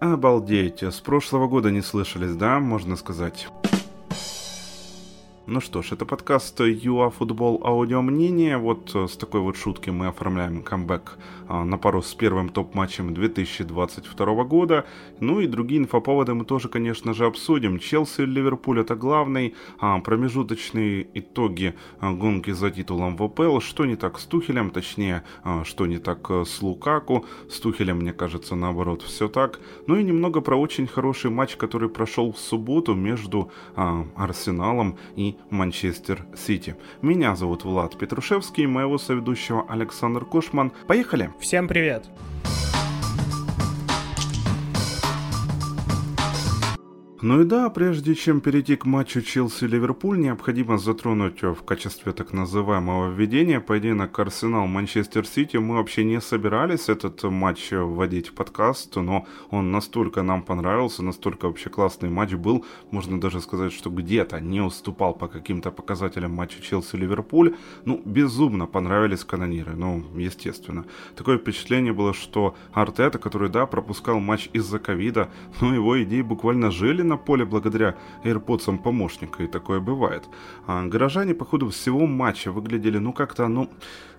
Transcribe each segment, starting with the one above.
Обалдеть, с прошлого года не слышались, да, можно сказать? Ну что ж, это подкаст ЮАФутбол Аудио Мнение. Вот э, с такой вот шутки мы оформляем камбэк а, на пару с первым топ-матчем 2022 года. Ну и другие инфоповоды мы тоже, конечно же, обсудим. Челси Ливерпуль это главный, а промежуточные итоги а, гонки за титулом в ВПЛ. Что не так с Тухелем, точнее, а, что не так э, с Лукаку. С Тухелем, мне кажется, наоборот, все так. Ну и немного про очень хороший матч, который прошел в субботу между Арсеналом и Манчестер Сити. Меня зовут Влад Петрушевский, моего соведущего Александр Кошман. Поехали! Всем привет! Ну и да, прежде чем перейти к матчу Челси-Ливерпуль, необходимо затронуть в качестве так называемого введения поединок Арсенал-Манчестер Сити. Мы вообще не собирались этот матч вводить в подкаст, но он настолько нам понравился, настолько вообще классный матч был, можно даже сказать, что где-то не уступал по каким-то показателям матча Челси-Ливерпуль. Ну, безумно понравились канониры, ну, естественно. Такое впечатление было, что Артета, который, да, пропускал матч из-за ковида, но его идеи буквально жили на на поле благодаря AirPods помощника, и такое бывает. А горожане по ходу всего матча выглядели, ну, как-то, ну,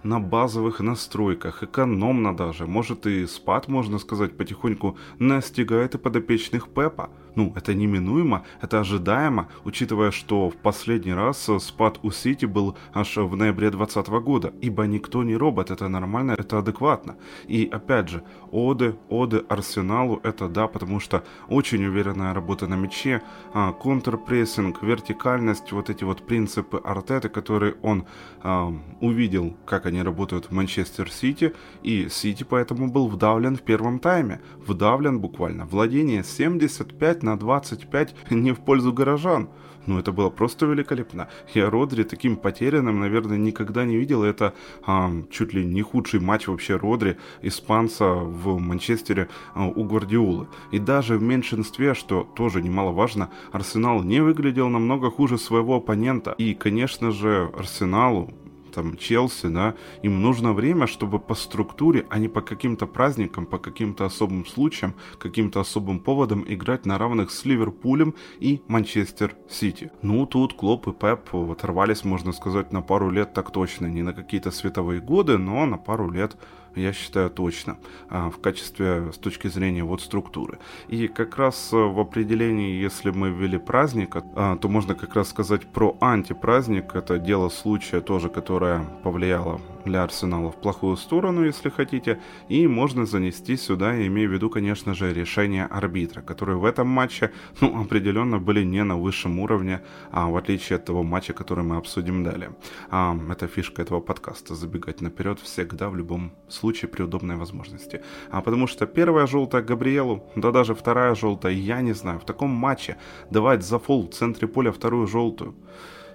на базовых настройках, экономно даже. Может и спад, можно сказать, потихоньку настигает и подопечных Пепа. Ну, это неминуемо, это ожидаемо, учитывая, что в последний раз спад у Сити был аж в ноябре 2020 года, ибо никто не робот, это нормально, это адекватно. И опять же, оды, оды Арсеналу, это да, потому что очень уверенная работа на мяче, а, контрпрессинг, вертикальность, вот эти вот принципы Артеты, которые он а, увидел, как они они работают в Манчестер Сити, и Сити поэтому был вдавлен в первом тайме. Вдавлен буквально. Владение 75 на 25 не в пользу горожан. Ну, это было просто великолепно. Я Родри таким потерянным, наверное, никогда не видел. Это а, чуть ли не худший матч вообще Родри, испанца в Манчестере а, у Гвардиолы. И даже в меньшинстве, что тоже немаловажно, Арсенал не выглядел намного хуже своего оппонента. И, конечно же, Арсеналу там Челси, да, им нужно время, чтобы по структуре, а не по каким-то праздникам, по каким-то особым случаям, каким-то особым поводам играть на равных с Ливерпулем и Манчестер Сити. Ну, тут Клоп и Пеп оторвались, можно сказать, на пару лет так точно, не на какие-то световые годы, но на пару лет я считаю точно, а, в качестве, с точки зрения вот структуры. И как раз э, в определении, если мы ввели праздник, а, то можно как раз сказать про антипраздник. Это дело случая тоже, которое повлияло для Арсенала в плохую сторону, если хотите, и можно занести сюда, я имею в виду, конечно же, решение арбитра, которые в этом матче, ну, определенно были не на высшем уровне, а в отличие от того матча, который мы обсудим далее. А, это фишка этого подкаста, забегать наперед всегда, в любом случае, при удобной возможности. А потому что первая желтая Габриэлу, да даже вторая желтая, я не знаю, в таком матче давать за фол в центре поля вторую желтую,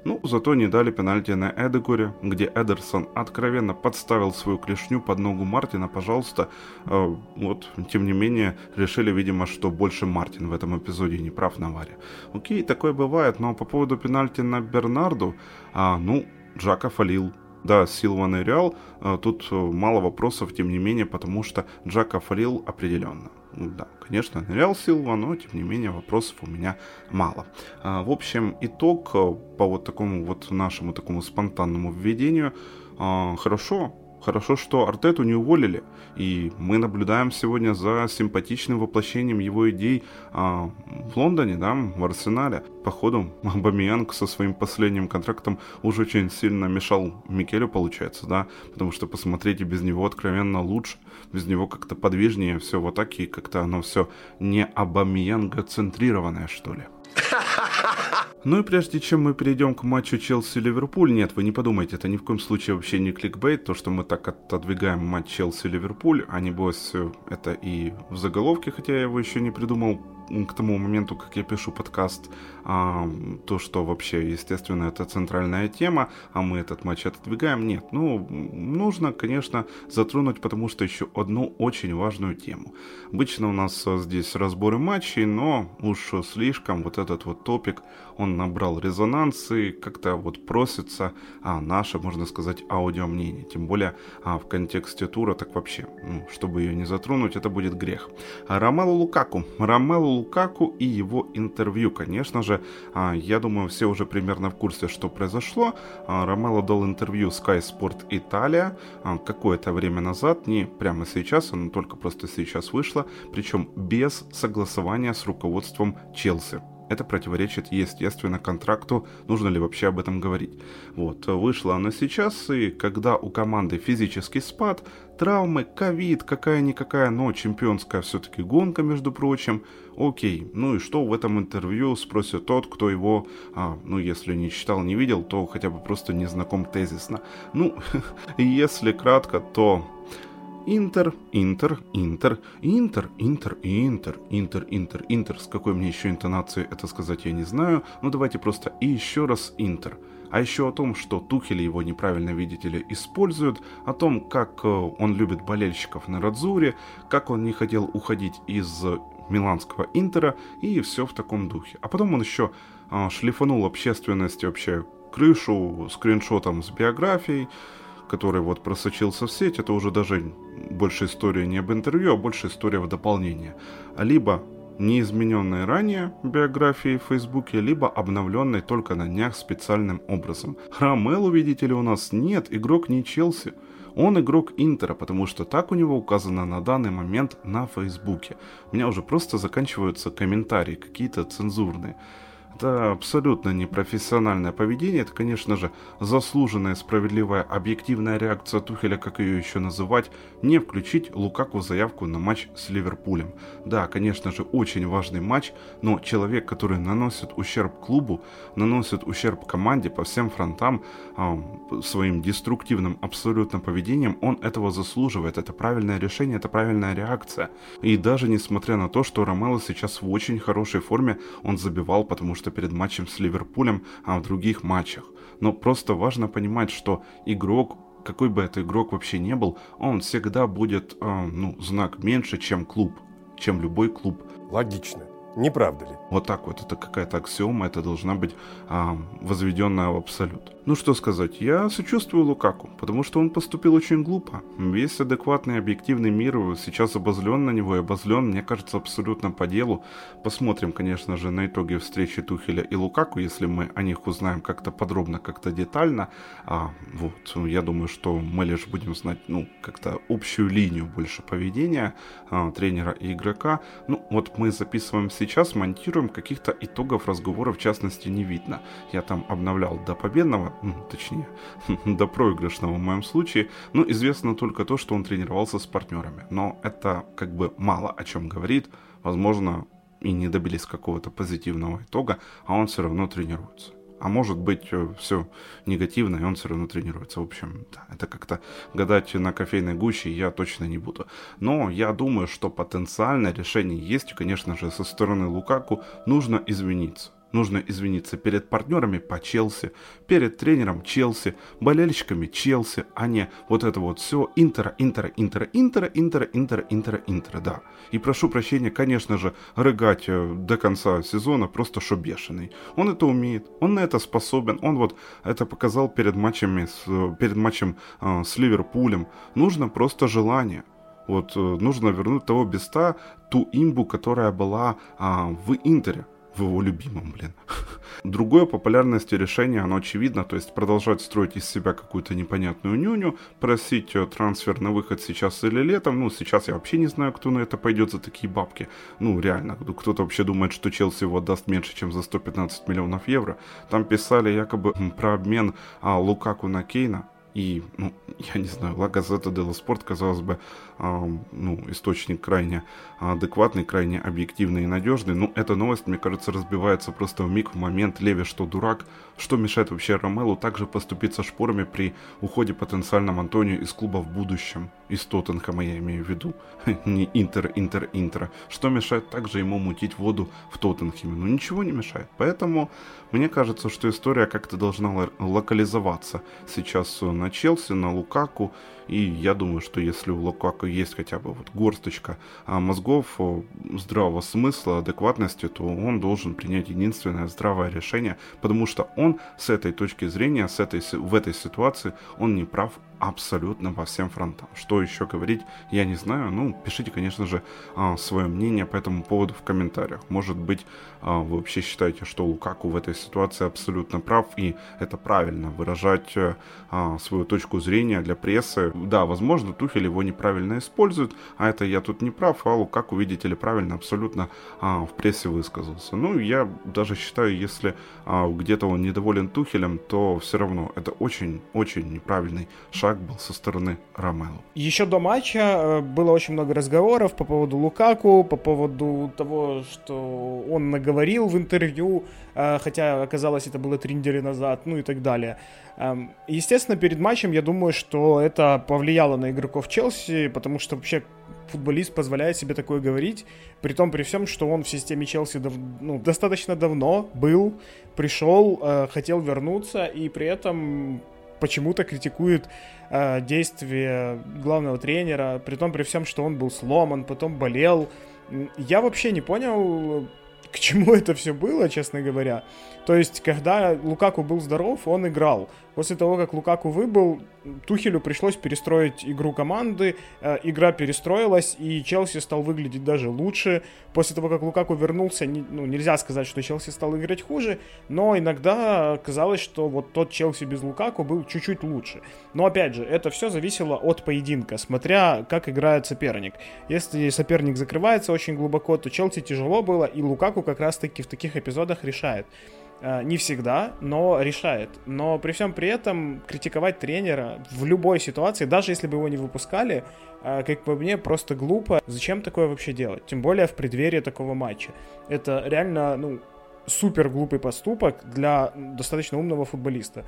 ну, зато не дали пенальти на Эдегоре, где Эдерсон откровенно подставил свою клешню под ногу Мартина, пожалуйста. Э, вот, тем не менее, решили, видимо, что больше Мартин в этом эпизоде не прав на Варе. Окей, такое бывает, но по поводу пенальти на Бернарду, а, ну, Джака фалил. Да, Силван и Реал, а, тут э, мало вопросов, тем не менее, потому что Джака фалил определенно. Ну да, конечно, нырял Силва, но тем не менее вопросов у меня мало. А, в общем, итог э, по вот такому вот нашему такому спонтанному введению. А, хорошо, Хорошо, что Артету не уволили, и мы наблюдаем сегодня за симпатичным воплощением его идей а, в Лондоне, да, в Арсенале. Походу, Бамиянг со своим последним контрактом уже очень сильно мешал Микелю, получается, да, потому что посмотрите, без него откровенно лучше, без него как-то подвижнее все в атаке, и как-то оно все не Абамиянго-центрированное, что ли. Ну и прежде чем мы перейдем к матчу Челси-Ливерпуль, нет, вы не подумайте, это ни в коем случае вообще не кликбейт, то, что мы так отодвигаем матч Челси-Ливерпуль, а небось это и в заголовке, хотя я его еще не придумал, к тому моменту, как я пишу подкаст, а, то, что вообще, естественно, это центральная тема, а мы этот матч отодвигаем. Нет, ну, нужно, конечно, затронуть, потому что еще одну очень важную тему. Обычно у нас здесь разборы матчей, но уж слишком вот этот вот топик, он набрал резонанс и как-то вот просится а, наше, можно сказать, аудио мнение. Тем более а, в контексте тура, так вообще, ну, чтобы ее не затронуть, это будет грех. Ромело Лукаку. Ромело Лукаку и его интервью, конечно же, а, я думаю, все уже примерно в курсе, что произошло. А, Ромело дал интервью Sky Sport Italia а, какое-то время назад, не прямо сейчас, оно только просто сейчас вышло, причем без согласования с руководством Челси это противоречит, естественно, контракту, нужно ли вообще об этом говорить. Вот, вышло оно сейчас, и когда у команды физический спад, травмы, ковид, какая-никакая, но чемпионская все-таки гонка, между прочим, окей, ну и что в этом интервью, спросит тот, кто его, а, ну если не читал, не видел, то хотя бы просто не знаком тезисно. Ну, если кратко, то Интер, Интер, Интер, Интер, Интер, Интер, Интер, Интер, Интер. С какой мне еще интонацией это сказать, я не знаю. Ну давайте просто и еще раз Интер. А еще о том, что Тухель его неправильно, видите ли, используют, о том, как э, он любит болельщиков на Радзуре, как он не хотел уходить из миланского Интера и все в таком духе. А потом он еще а, шлифанул общественности вообще крышу скриншотом с биографией, который вот просочился в сеть, это уже даже больше история не об интервью, а больше история в дополнение. Либо неизмененной ранее биографии в Фейсбуке, либо обновленной только на днях специальным образом. Ромелу, видите ли, у нас нет, игрок не Челси. Он игрок Интера, потому что так у него указано на данный момент на Фейсбуке. У меня уже просто заканчиваются комментарии какие-то цензурные. Это абсолютно непрофессиональное поведение. Это, конечно же, заслуженная, справедливая, объективная реакция Тухеля, как ее еще называть, не включить Лукаку заявку на матч с Ливерпулем. Да, конечно же, очень важный матч, но человек, который наносит ущерб клубу, наносит ущерб команде по всем фронтам э, своим деструктивным абсолютно поведением, он этого заслуживает. Это правильное решение, это правильная реакция. И даже несмотря на то, что Ромело сейчас в очень хорошей форме, он забивал, потому что перед матчем с Ливерпулем, а в других матчах. Но просто важно понимать, что игрок какой бы это игрок вообще не был, он всегда будет, э, ну, знак меньше, чем клуб, чем любой клуб. Логично. Не правда ли? Вот так вот, это какая-то аксиома, это должна быть а, возведенная в абсолют. Ну что сказать, я сочувствую Лукаку, потому что он поступил очень глупо. Весь адекватный объективный мир сейчас обозлен на него и обозлен, мне кажется, абсолютно по делу. Посмотрим, конечно же, на итоги встречи Тухеля и Лукаку, если мы о них узнаем как-то подробно, как-то детально. А, вот, я думаю, что мы лишь будем знать, ну, как-то общую линию больше поведения а, тренера и игрока. Ну, вот мы записываем сейчас, монтируем, каких-то итогов разговора в частности не видно. Я там обновлял до победного, точнее, до проигрышного в моем случае, но известно только то, что он тренировался с партнерами. Но это как бы мало о чем говорит. Возможно, и не добились какого-то позитивного итога, а он все равно тренируется. А может быть, э, все негативно, и он все равно тренируется. В общем, да, это как-то гадать на кофейной гуще я точно не буду. Но я думаю, что потенциальное решение есть, конечно же, со стороны Лукаку нужно извиниться. Нужно извиниться перед партнерами по Челси, перед тренером Челси, болельщиками Челси, а не вот это вот все Интера, Интера, Интера, Интера, Интера, Интера, Интера, Интера, да. И прошу прощения, конечно же, рыгать э, до конца сезона просто шо бешеный. Он это умеет, он на это способен, он вот это показал перед матчами, с, перед матчем э, с Ливерпулем. Нужно просто желание. Вот э, нужно вернуть того Беста, ту имбу, которая была а, в Интере в его любимом, блин. Другое популярности решение, оно очевидно, то есть продолжать строить из себя какую-то непонятную нюню, просить э, трансфер на выход сейчас или летом, ну, сейчас я вообще не знаю, кто на это пойдет за такие бабки. Ну, реально, кто-то вообще думает, что Челси его отдаст меньше, чем за 115 миллионов евро. Там писали якобы про обмен а, Лукаку на Кейна, и, ну, я не знаю, Ла Газета Делла Спорт, казалось бы, ну, источник крайне адекватный, крайне объективный и надежный. Но эта новость, мне кажется, разбивается просто в миг, в момент. Леви, что дурак, что мешает вообще Ромелу также поступиться шпорами при уходе потенциальном Антонию из клуба в будущем. из Тоттенхэма, я имею в виду, не Интер, Интер, Интер. Что мешает также ему мутить воду в Тоттенхэме? Ну, ничего не мешает. Поэтому мне кажется, что история как-то должна локализоваться сейчас на Челси, на Лукаку. И я думаю, что если у Лукаку есть хотя бы вот горсточка а, мозгов, здравого смысла, адекватности, то он должен принять единственное здравое решение, потому что он с этой точки зрения, с этой, в этой ситуации, он не прав абсолютно по всем фронтам. Что еще говорить, я не знаю. Ну, пишите, конечно же, а, свое мнение по этому поводу в комментариях. Может быть, а, вы вообще считаете, что Лукаку в этой ситуации абсолютно прав, и это правильно, выражать э, а, свою точку зрения для прессы. Да, возможно, Тухель его неправильно использует, а это я тут не прав, а Лукаку, видите ли, правильно абсолютно в прессе высказался. Ну, я даже считаю, если где-то он недоволен Тухелем, то все равно это очень-очень неправильный шаг шаг был со стороны Ромело. Еще до матча э, было очень много разговоров по поводу Лукаку, по поводу того, что он наговорил в интервью, э, хотя оказалось это было три недели назад, ну и так далее. Эм, естественно, перед матчем я думаю, что это повлияло на игроков Челси, потому что вообще футболист позволяет себе такое говорить, при том, при всем, что он в системе Челси дав, ну, достаточно давно был, пришел, э, хотел вернуться, и при этом почему-то критикует э, действия главного тренера, при том при всем, что он был сломан, потом болел. Я вообще не понял, к чему это все было, честно говоря. То есть, когда Лукаку был здоров, он играл. После того, как Лукаку выбыл, Тухелю пришлось перестроить игру команды, э, игра перестроилась, и Челси стал выглядеть даже лучше. После того, как Лукаку вернулся, ну, нельзя сказать, что Челси стал играть хуже, но иногда казалось, что вот тот Челси без Лукаку был чуть-чуть лучше. Но опять же, это все зависело от поединка, смотря как играет соперник. Если соперник закрывается очень глубоко, то Челси тяжело было, и Лукаку как раз-таки в таких эпизодах решает. Э, не всегда, но решает. Но при всем при этом критиковать тренера в любой ситуации, даже если бы его не выпускали, э, как по мне, просто глупо. Зачем такое вообще делать? Тем более в преддверии такого матча. Это реально, ну, супер глупый поступок для достаточно умного футболиста.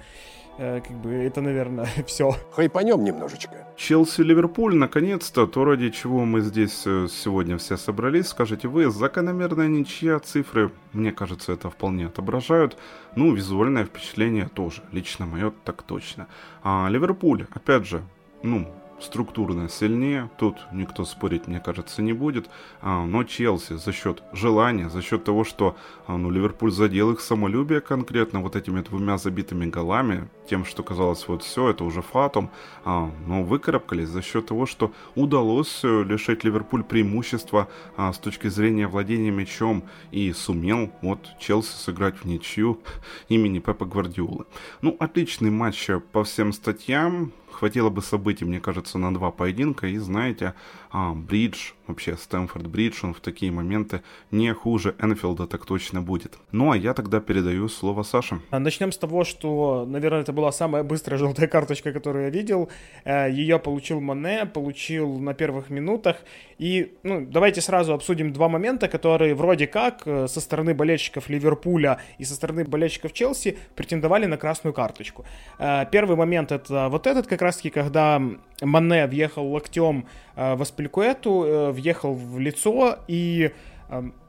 Э, как бы это, наверное, все. Хайпанем немножечко. Челси-Ливерпуль, наконец-то, то, ради чего мы здесь э, сегодня все собрались, скажете вы, закономерная ничья, цифры, мне кажется, это вполне отображают. Ну, визуальное впечатление тоже, лично мое так точно. А Ливерпуль, опять же, ну, структурно сильнее, тут никто спорить, мне кажется, не будет, а, но Челси за счет желания, за счет того, что а, ну, Ливерпуль задел их самолюбие конкретно вот этими двумя забитыми голами, тем, что казалось вот все, это уже фатум, а, но выкарабкались за счет того, что удалось э, лишить Ливерпуль преимущества с точки зрения владения мячом и сумел вот Челси сыграть в ничью имени Пепа Гвардиолы. Ну, отличный матч по всем статьям, хватило бы событий, мне кажется, на два поединка. И знаете, а, Бридж, вообще Стэнфорд Бридж, он в такие моменты не хуже Энфилда так точно будет. Ну а я тогда передаю слово Саше. А, начнем с того, что, наверное, это была самая быстрая желтая карточка, которую я видел. Э, Ее получил Мане, получил на первых минутах. И ну, давайте сразу обсудим два момента, которые вроде как э, со стороны болельщиков Ливерпуля и со стороны болельщиков Челси претендовали на красную карточку. Э, первый момент это вот этот как раз-таки, когда Мане въехал локтем э, в Аспилькуэту, въехал в лицо, и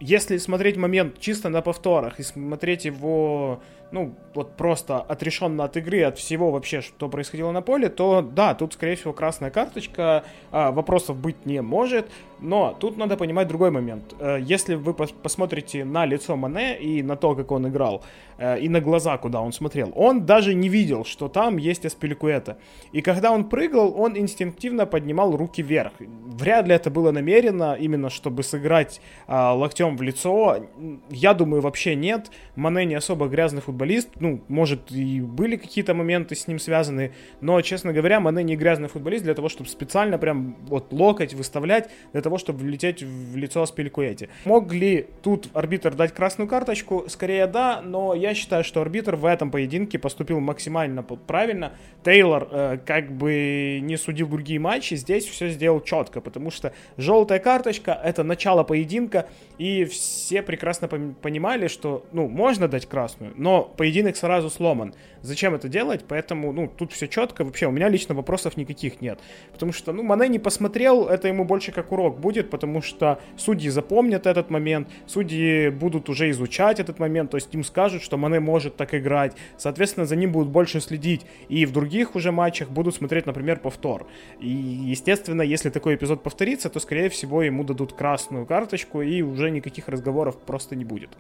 если смотреть момент чисто на повторах и смотреть его ну, вот просто отрешенно от игры, от всего вообще, что происходило на поле, то да, тут, скорее всего, красная карточка, а, вопросов быть не может, но тут надо понимать другой момент. Э, если вы посмотрите на лицо Мане и на то, как он играл, э, и на глаза, куда он смотрел, он даже не видел, что там есть Аспиликуэта. И когда он прыгал, он инстинктивно поднимал руки вверх. Вряд ли это было намеренно, именно чтобы сыграть а, локтем в лицо. Я думаю, вообще нет. Мане не особо грязный футболист, футболист, ну, может, и были какие-то моменты с ним связаны, но, честно говоря, Мане не грязный футболист для того, чтобы специально прям вот локоть выставлять, для того, чтобы влететь в лицо Аспиликуэти. Мог ли тут арбитр дать красную карточку? Скорее да, но я считаю, что арбитр в этом поединке поступил максимально правильно. Тейлор э, как бы не судил другие матчи, здесь все сделал четко, потому что желтая карточка — это начало поединка, и все прекрасно понимали, что, ну, можно дать красную, но но поединок сразу сломан. Зачем это делать? Поэтому, ну, тут все четко. Вообще, у меня лично вопросов никаких нет. Потому что, ну, Мане не посмотрел, это ему больше как урок будет, потому что судьи запомнят этот момент, судьи будут уже изучать этот момент, то есть им скажут, что Мане может так играть. Соответственно, за ним будут больше следить. И в других уже матчах будут смотреть, например, повтор. И, естественно, если такой эпизод повторится, то, скорее всего, ему дадут красную карточку, и уже никаких разговоров просто не будет.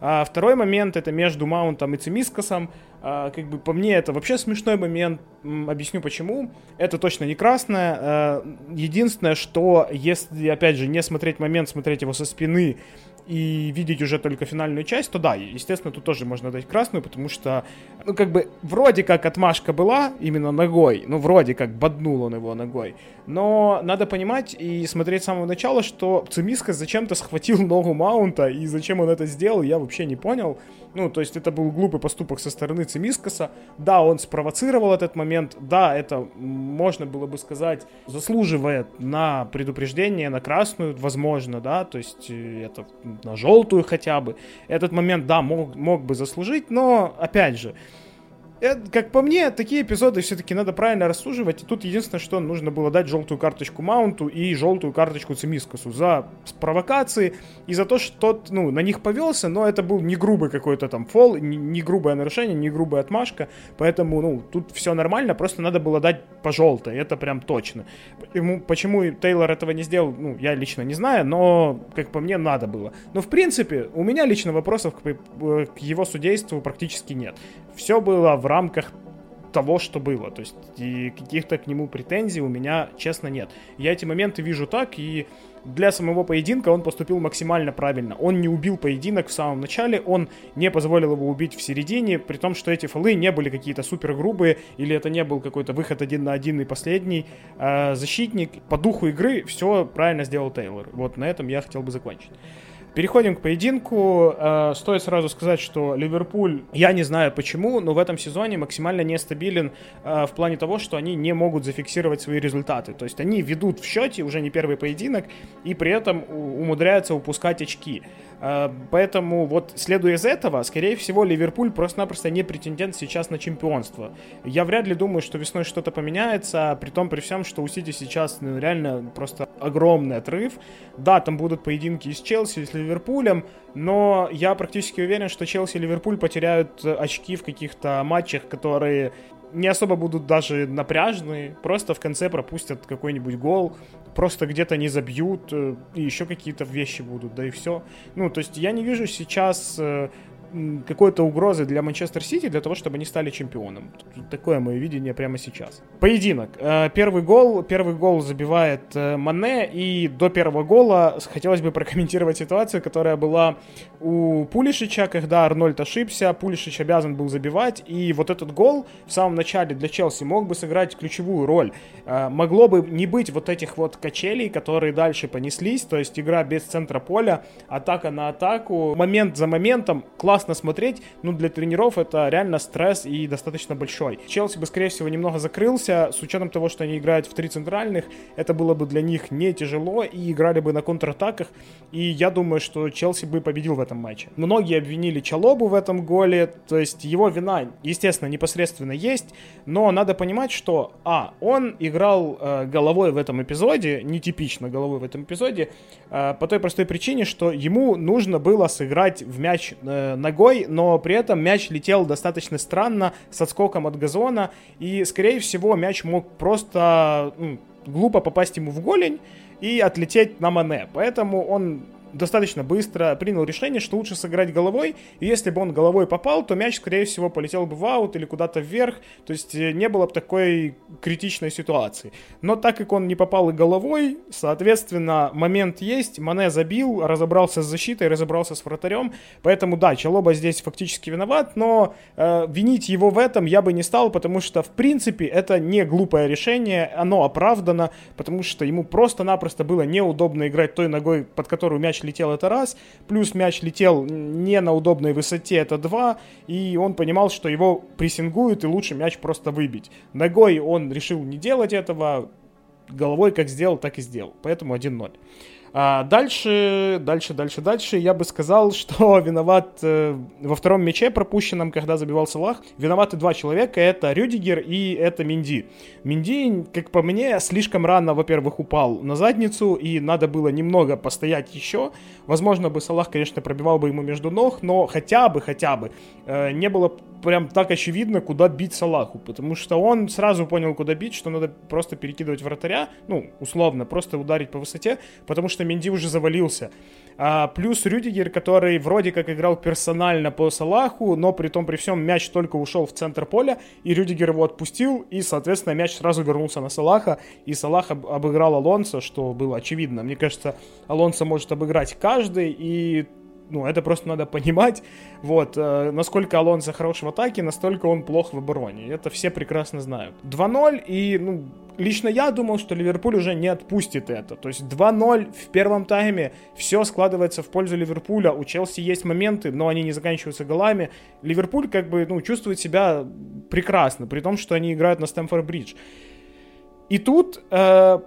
А второй момент это между Маунтом и Цимискасом. А, как бы по мне это вообще смешной момент. Объясню почему. Это точно не красное. А, единственное, что если, опять же, не смотреть момент, смотреть его со спины и видеть уже только финальную часть, то да, естественно, тут тоже можно дать красную, потому что, ну, как бы, вроде как отмашка была именно ногой, ну, вроде как боднул он его ногой, но надо понимать и смотреть с самого начала, что Цимиска зачем-то схватил ногу Маунта, и зачем он это сделал, я вообще не понял. Ну, то есть это был глупый поступок со стороны Цимискаса. Да, он спровоцировал этот момент. Да, это, можно было бы сказать, заслуживает на предупреждение, на красную, возможно, да, то есть э, это на желтую хотя бы. Этот момент, да, мог, мог бы заслужить, но, опять же, как по мне, такие эпизоды все-таки надо правильно рассуживать. И тут единственное, что нужно было дать желтую карточку Маунту и желтую карточку Цимискасу за провокации и за то, что тот, ну, на них повелся, но это был не грубый какой-то там фол, не, не грубое нарушение, не грубая отмашка. Поэтому, ну, тут все нормально, просто надо было дать по желтой, это прям точно. Ему, почему Тейлор этого не сделал, ну, я лично не знаю, но, как по мне, надо было. Но, в принципе, у меня лично вопросов к, э, к его судейству практически нет все было в рамках того, что было. То есть и каких-то к нему претензий у меня, честно, нет. Я эти моменты вижу так, и для самого поединка он поступил максимально правильно. Он не убил поединок в самом начале, он не позволил его убить в середине, при том, что эти фолы не были какие-то супер грубые, или это не был какой-то выход один на один и последний. А защитник по духу игры все правильно сделал Тейлор. Вот на этом я хотел бы закончить. Переходим к поединку. Э, стоит сразу сказать, что Ливерпуль, я не знаю почему, но в этом сезоне максимально нестабилен э, в плане того, что они не могут зафиксировать свои результаты. То есть они ведут в счете уже не первый поединок и при этом умудряются упускать очки. Э, поэтому вот следуя из этого, скорее всего, Ливерпуль просто-напросто не претендент сейчас на чемпионство. Я вряд ли думаю, что весной что-то поменяется, при том, при всем, что у Сити сейчас ну, реально просто огромный отрыв. Да, там будут поединки с Челси, с Ливерпулем, но я практически уверен, что Челси и Ливерпуль потеряют очки в каких-то матчах, которые не особо будут даже напряжные, просто в конце пропустят какой-нибудь гол, просто где-то не забьют, э, и еще какие-то вещи будут, да и все. Ну, то есть я не вижу сейчас э, какой-то угрозы для Манчестер Сити для того, чтобы они стали чемпионом. Такое мое видение прямо сейчас. Поединок. Э, первый гол, первый гол забивает э, Мане, и до первого гола хотелось бы прокомментировать ситуацию, которая была у Пулишича, когда Арнольд ошибся, Пулишич обязан был забивать, и вот этот гол в самом начале для Челси мог бы сыграть ключевую роль. Э, могло бы не быть вот этих вот качелей, которые дальше понеслись, то есть игра без центра поля, атака на атаку, момент за моментом, класс классно смотреть, но для тренеров это реально стресс и достаточно большой. Челси бы, скорее всего, немного закрылся, с учетом того, что они играют в три центральных, это было бы для них не тяжело, и играли бы на контратаках, и я думаю, что Челси бы победил в этом матче. Многие обвинили Чалобу в этом голе, то есть его вина, естественно, непосредственно есть, но надо понимать, что, а, он играл э, головой в этом эпизоде, нетипично головой в этом эпизоде, э, по той простой причине, что ему нужно было сыграть в мяч э, на ногой, но при этом мяч летел достаточно странно, с отскоком от газона, и, скорее всего, мяч мог просто ну, глупо попасть ему в голень и отлететь на Мане. Поэтому он достаточно быстро принял решение, что лучше сыграть головой, и если бы он головой попал, то мяч, скорее всего, полетел бы в аут или куда-то вверх, то есть э, не было бы такой критичной ситуации. Но так как он не попал и головой, соответственно, момент есть, Мане забил, разобрался с защитой, разобрался с вратарем, поэтому да, Чалоба здесь фактически виноват, но э, винить его в этом я бы не стал, потому что, в принципе, это не глупое решение, оно оправдано, потому что ему просто-напросто было неудобно играть той ногой, под которую мяч летел, это раз. Плюс мяч летел не на удобной высоте, это два. И он понимал, что его прессингуют, и лучше мяч просто выбить. Ногой он решил не делать этого. Головой как сделал, так и сделал. Поэтому 1-0. А дальше, дальше, дальше, дальше я бы сказал, что виноват э, во втором мяче пропущенном, когда забивал Салах, виноваты два человека, это Рюдигер и это Минди. Минди, как по мне, слишком рано, во-первых, упал на задницу, и надо было немного постоять еще. Возможно бы Салах, конечно, пробивал бы ему между ног, но хотя бы, хотя бы э, не было прям так очевидно, куда бить Салаху, потому что он сразу понял, куда бить, что надо просто перекидывать вратаря, ну, условно, просто ударить по высоте, потому что Менди уже завалился. А, плюс Рюдигер, который вроде как играл персонально по Салаху, но при том при всем мяч только ушел в центр поля, и Рюдигер его отпустил, и, соответственно, мяч сразу вернулся на Салаха, и Салах об- обыграл Алонса, что было очевидно. Мне кажется, Алонсо может обыграть каждый, и ну, это просто надо понимать. Вот, э, насколько Алонсо хорош в атаке, настолько он плох в обороне. Это все прекрасно знают. 2-0, и, ну, лично я думал, что Ливерпуль уже не отпустит это. То есть 2-0 в первом тайме, все складывается в пользу Ливерпуля. У Челси есть моменты, но они не заканчиваются голами. Ливерпуль как бы, ну, чувствует себя прекрасно, при том, что они играют на Стэмфорд-Бридж. И тут э,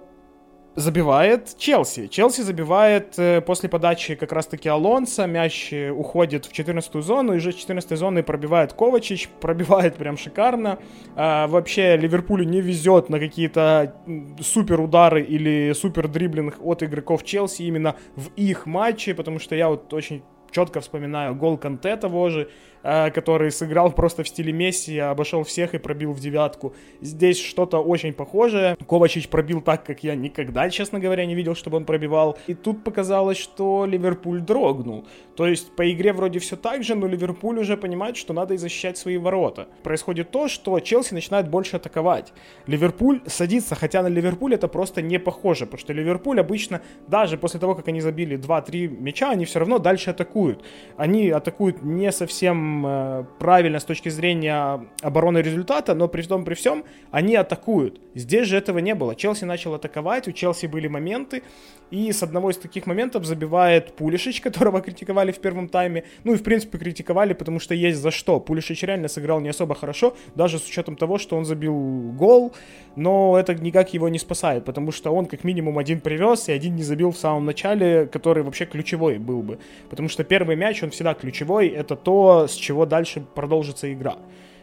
забивает Челси. Челси забивает э, после подачи как раз-таки Алонса. Мяч э, уходит в 14-ю зону. И уже с 14 зоны пробивает Ковачич. Пробивает прям шикарно. А, вообще Ливерпулю не везет на какие-то супер удары или супер дриблинг от игроков Челси именно в их матче. Потому что я вот очень четко вспоминаю гол Канте того же, Э, который сыграл просто в стиле Месси, обошел всех и пробил в девятку. Здесь что-то очень похожее. Ковачич пробил так, как я никогда, честно говоря, не видел, чтобы он пробивал. И тут показалось, что Ливерпуль дрогнул. То есть по игре вроде все так же, но Ливерпуль уже понимает, что надо и защищать свои ворота. Происходит то, что Челси начинает больше атаковать. Ливерпуль садится, хотя на Ливерпуль это просто не похоже, потому что Ливерпуль обычно, даже после того, как они забили 2-3 мяча, они все равно дальше атакуют. Они атакуют не совсем э, правильно с точки зрения обороны результата, но при том при всем они атакуют. Здесь же этого не было. Челси начал атаковать, у Челси были моменты, и с одного из таких моментов забивает Пулишич, которого критиковали в первом тайме. Ну и в принципе критиковали, потому что есть за что. Пулишич реально сыграл не особо хорошо, даже с учетом того, что он забил гол, но это никак его не спасает, потому что он как минимум один привез и один не забил в самом начале, который вообще ключевой был бы. Потому что первый мяч, он всегда ключевой, это то, с чего дальше продолжится игра.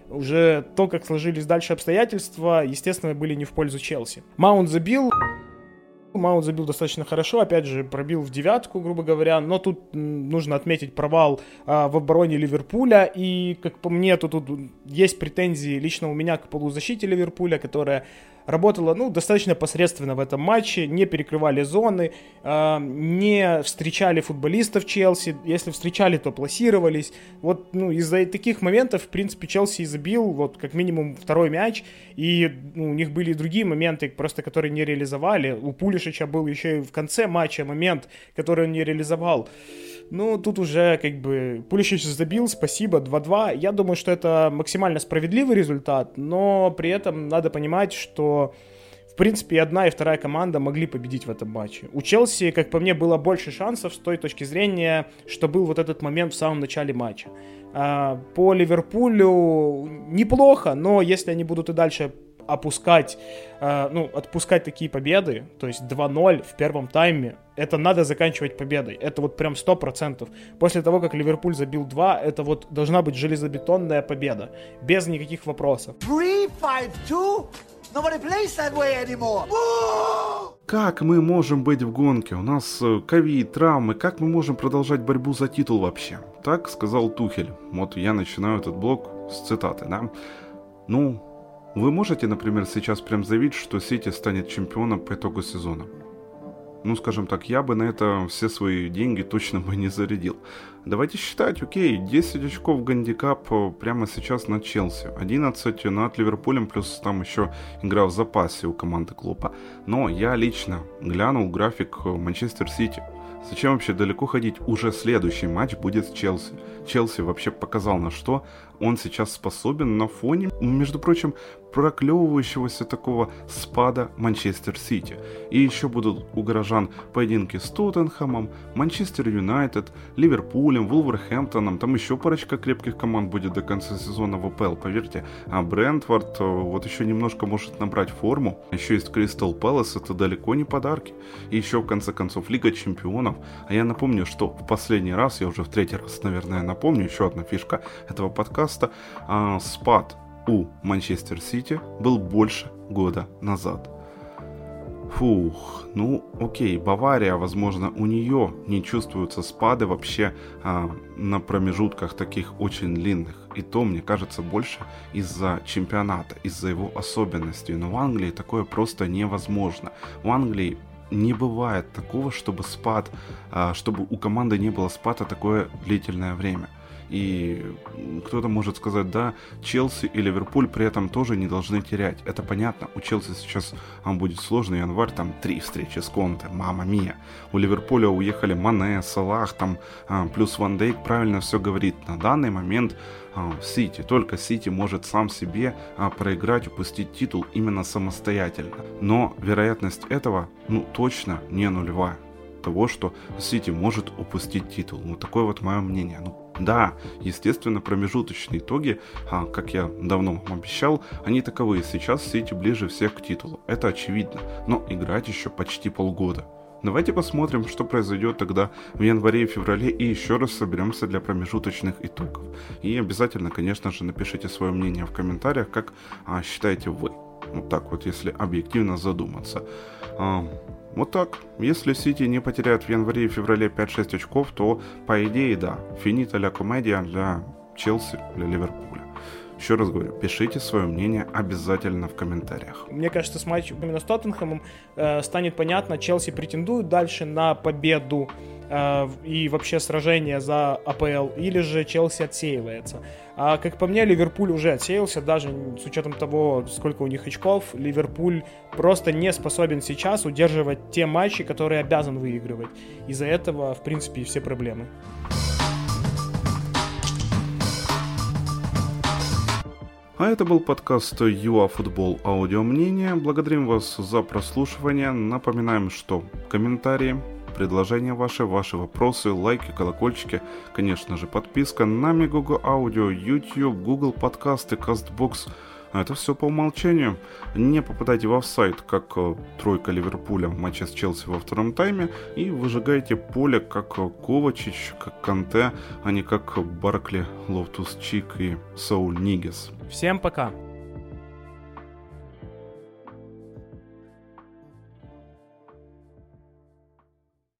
Уже то, как сложились дальше обстоятельства, естественно, были не в пользу Челси. Маунт забил, Маунт забил достаточно хорошо, опять же, пробил в девятку, грубо говоря, но тут нужно отметить провал а, в обороне Ливерпуля, и, как по мне, то тут есть претензии лично у меня к полузащите Ливерпуля, которая работала, ну, достаточно посредственно в этом матче, не перекрывали зоны, э, не встречали футболистов Челси, если встречали, то пласировались. Вот, ну, из-за таких моментов, в принципе, Челси забил, вот, как минимум, второй мяч, и ну, у них были и другие моменты, просто которые не реализовали. У Пулишича был еще и в конце матча момент, который он не реализовал. Ну, тут уже как бы Пулищич забил, спасибо, 2-2. Я думаю, что это максимально справедливый результат, но при этом надо понимать, что в принципе, и одна, и вторая команда могли победить в этом матче. У Челси, как по мне, было больше шансов с той точки зрения, что был вот этот момент в самом начале матча. А, по Ливерпулю неплохо, но если они будут и дальше опускать, э, ну, отпускать такие победы, то есть 2-0 в первом тайме, это надо заканчивать победой. Это вот прям 100%. После того, как Ливерпуль забил 2, это вот должна быть железобетонная победа. Без никаких вопросов. 3-5-2? Nobody plays that way anymore. Как мы можем быть в гонке? У нас э, ковид, травмы. Как мы можем продолжать борьбу за титул вообще? Так сказал Тухель. Вот я начинаю этот блок с цитаты, да? Ну, вы можете, например, сейчас прям заявить, что Сити станет чемпионом по итогу сезона? Ну, скажем так, я бы на это все свои деньги точно бы не зарядил. Давайте считать, окей, 10 очков гандикап э, прямо сейчас на Челси, 11 над Ливерпулем, плюс там еще игра в запасе у команды клуба. Но я лично глянул график э, Манчестер Сити. Зачем вообще далеко ходить? Уже следующий матч будет с Челси. Челси вообще показал на что он сейчас способен на фоне, между прочим, проклевывающегося такого спада Манчестер Сити. И еще будут у горожан поединки с Тоттенхэмом, Манчестер Юнайтед, Ливерпулем, Вулверхэмптоном, там еще парочка крепких команд будет до конца сезона в АПЛ, поверьте. А Брентфорд э, вот еще немножко может набрать форму. Еще есть Кристал Пэлас, это далеко не подарки. И еще в конце концов Лига Чемпионов. А я напомню, что в последний раз, я уже в третий раз, наверное, напомню, еще одна фишка этого подкаста, а, спад у Манчестер Сити был больше года назад. Фух, ну окей, Бавария, возможно, у нее не чувствуются спады вообще а, на промежутках таких очень длинных. И то, мне кажется, больше из-за чемпионата, из-за его особенностей. Но в Англии такое просто невозможно. В Англии не бывает такого, чтобы спад, а, чтобы у команды не было спада такое длительное время. И кто-то может сказать, да, Челси и Ливерпуль при этом тоже не должны терять. Это понятно. У Челси сейчас он будет сложный январь, там три встречи с Конте, мама мия. У Ливерпуля уехали Мане, Салах, там а, плюс Ван Дейк правильно все говорит. На данный момент а, Сити, только Сити может сам себе а, проиграть, упустить титул именно самостоятельно. Но вероятность этого, ну, точно не нулевая того, что Сити может упустить титул. Ну, такое вот мое мнение. Ну, да, естественно, промежуточные итоги, а, как я давно вам обещал, они таковые. Сейчас Сити ближе всех к титулу. Это очевидно. Но играть еще почти полгода. Давайте посмотрим, что произойдет тогда в январе и феврале, и еще раз соберемся для промежуточных итогов. И обязательно, конечно же, напишите свое мнение в комментариях, как а, считаете вы. Вот так вот, если объективно задуматься. Вот так. Если Сити не потеряет в январе и феврале 5-6 очков, то, по идее, да, финита ля комедия для Челси, для Ливерпуля. Еще раз говорю, пишите свое мнение обязательно в комментариях. Мне кажется, с матчем именно с Тоттенхэмом э, станет понятно, Челси претендует дальше на победу э, и вообще сражение за АПЛ, или же Челси отсеивается. А как по мне, Ливерпуль уже отсеялся, даже с учетом того, сколько у них очков. Ливерпуль просто не способен сейчас удерживать те матчи, которые обязан выигрывать. Из-за этого, в принципе, все проблемы. А это был подкаст ЮАФутбол Аудио Мнение. Благодарим вас за прослушивание. Напоминаем, что комментарии, предложения ваши, ваши вопросы, лайки, колокольчики, конечно же подписка на Мегого Аудио, YouTube, Google подкасты, CastBox. Это все по умолчанию. Не попадайте в офсайт, как э, тройка Ливерпуля в матче с Челси во втором тайме, и выжигайте поле, как э, Ковачич, как Канте, а не как Баркли, Лофтус Чик и Сауль Нигес. Всем пока!